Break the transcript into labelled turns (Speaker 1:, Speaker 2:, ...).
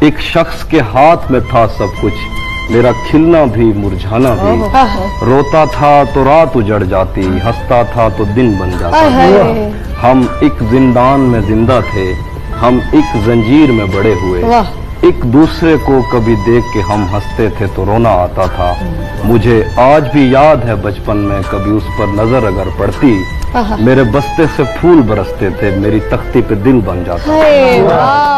Speaker 1: ایک شخص کے ہاتھ میں تھا سب کچھ۔ میرا کھلنا بھی، مرجھانا بھی۔ روتا تھا تو رات اجڑ جاتی ہستا تھا تو دن بن جاتا۔ ہم ایک زندان میں زندہ تھے، ہم ایک زنجیر میں بڑے ہوئے۔ ایک دوسرے کو کبھی دیکھ کے ہم ہنستے تھے تو رونا آتا تھا۔ مجھے آج بھی یاد ہے بچپن میں، کبھی اس پر نظر اگر پڑتی۔ میرے بستے سے پھول برستے تھے، میری تختی پہ دل بن جاتا۔
Speaker 2: تھا